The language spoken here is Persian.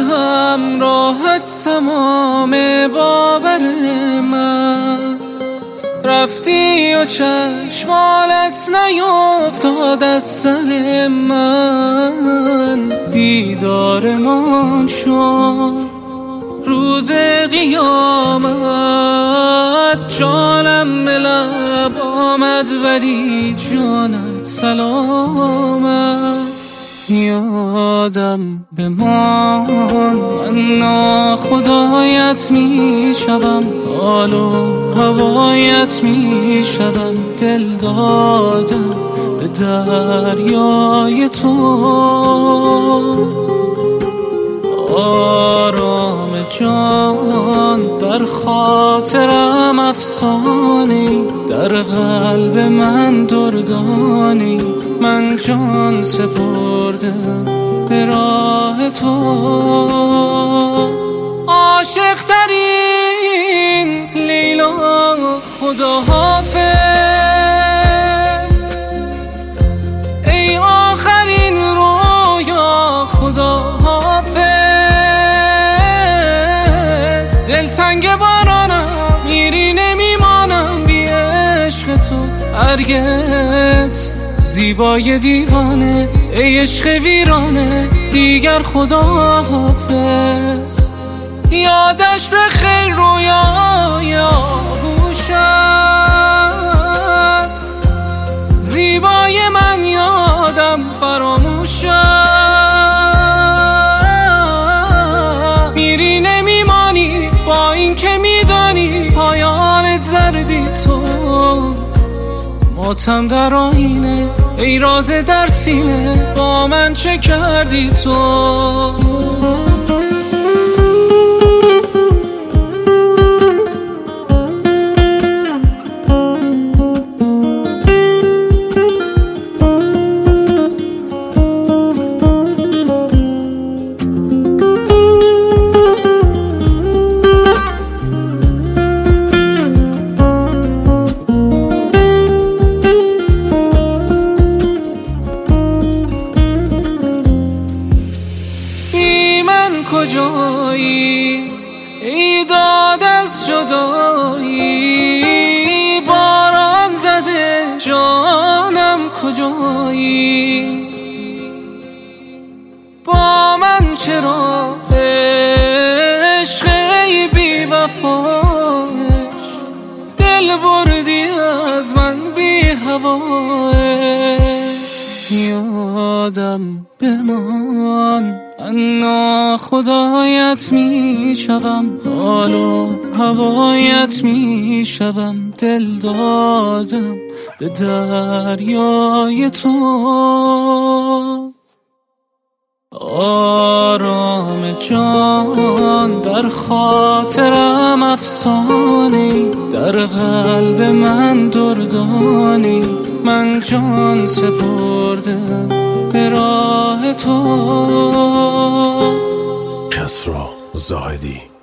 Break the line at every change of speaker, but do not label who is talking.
همراهت تمام باور من. رفتی و چشمالت نیفتاد از سر من. دیدار من شد روز قیامت. جانم به لب آمد ولی جانت سلامت. یادم بمان من ناخدایت می شدم حال و هوایت می شدم دل دادم به دریای تو. آرام جان در خاطرم افسانی در قلب من دردانی من جان سپردم به راه تو. عاشق ترین لیلا خدا حافظ ای آخرین رویا خدا حافظ دلتنگ بارانم میری نمیمانم بی عشق تو هرگز. زیبای دیوانه ای عشق ویرانه دیگر خدا حافظ. یادش به خیر رویا گوشت زیبای من یادم فراموشت. میری نمیمانی با این که میدانی پایان زردی تو. ماتم در آینه ای راز در سینه با من چه کردی تو؟ کجایی؟ ای داد از جدایی باران زده جانم کجایی؟ با من چرا عشق بی وفاش دل بردی از من بی هواش یادم بمان. من خدایت می شوم حال و هوایت می شوم دل دادم به دریای تو. آرام جان در خاطرم افسانی در قلب من دردانی من جان سپردم به راه تو.
زاهدی.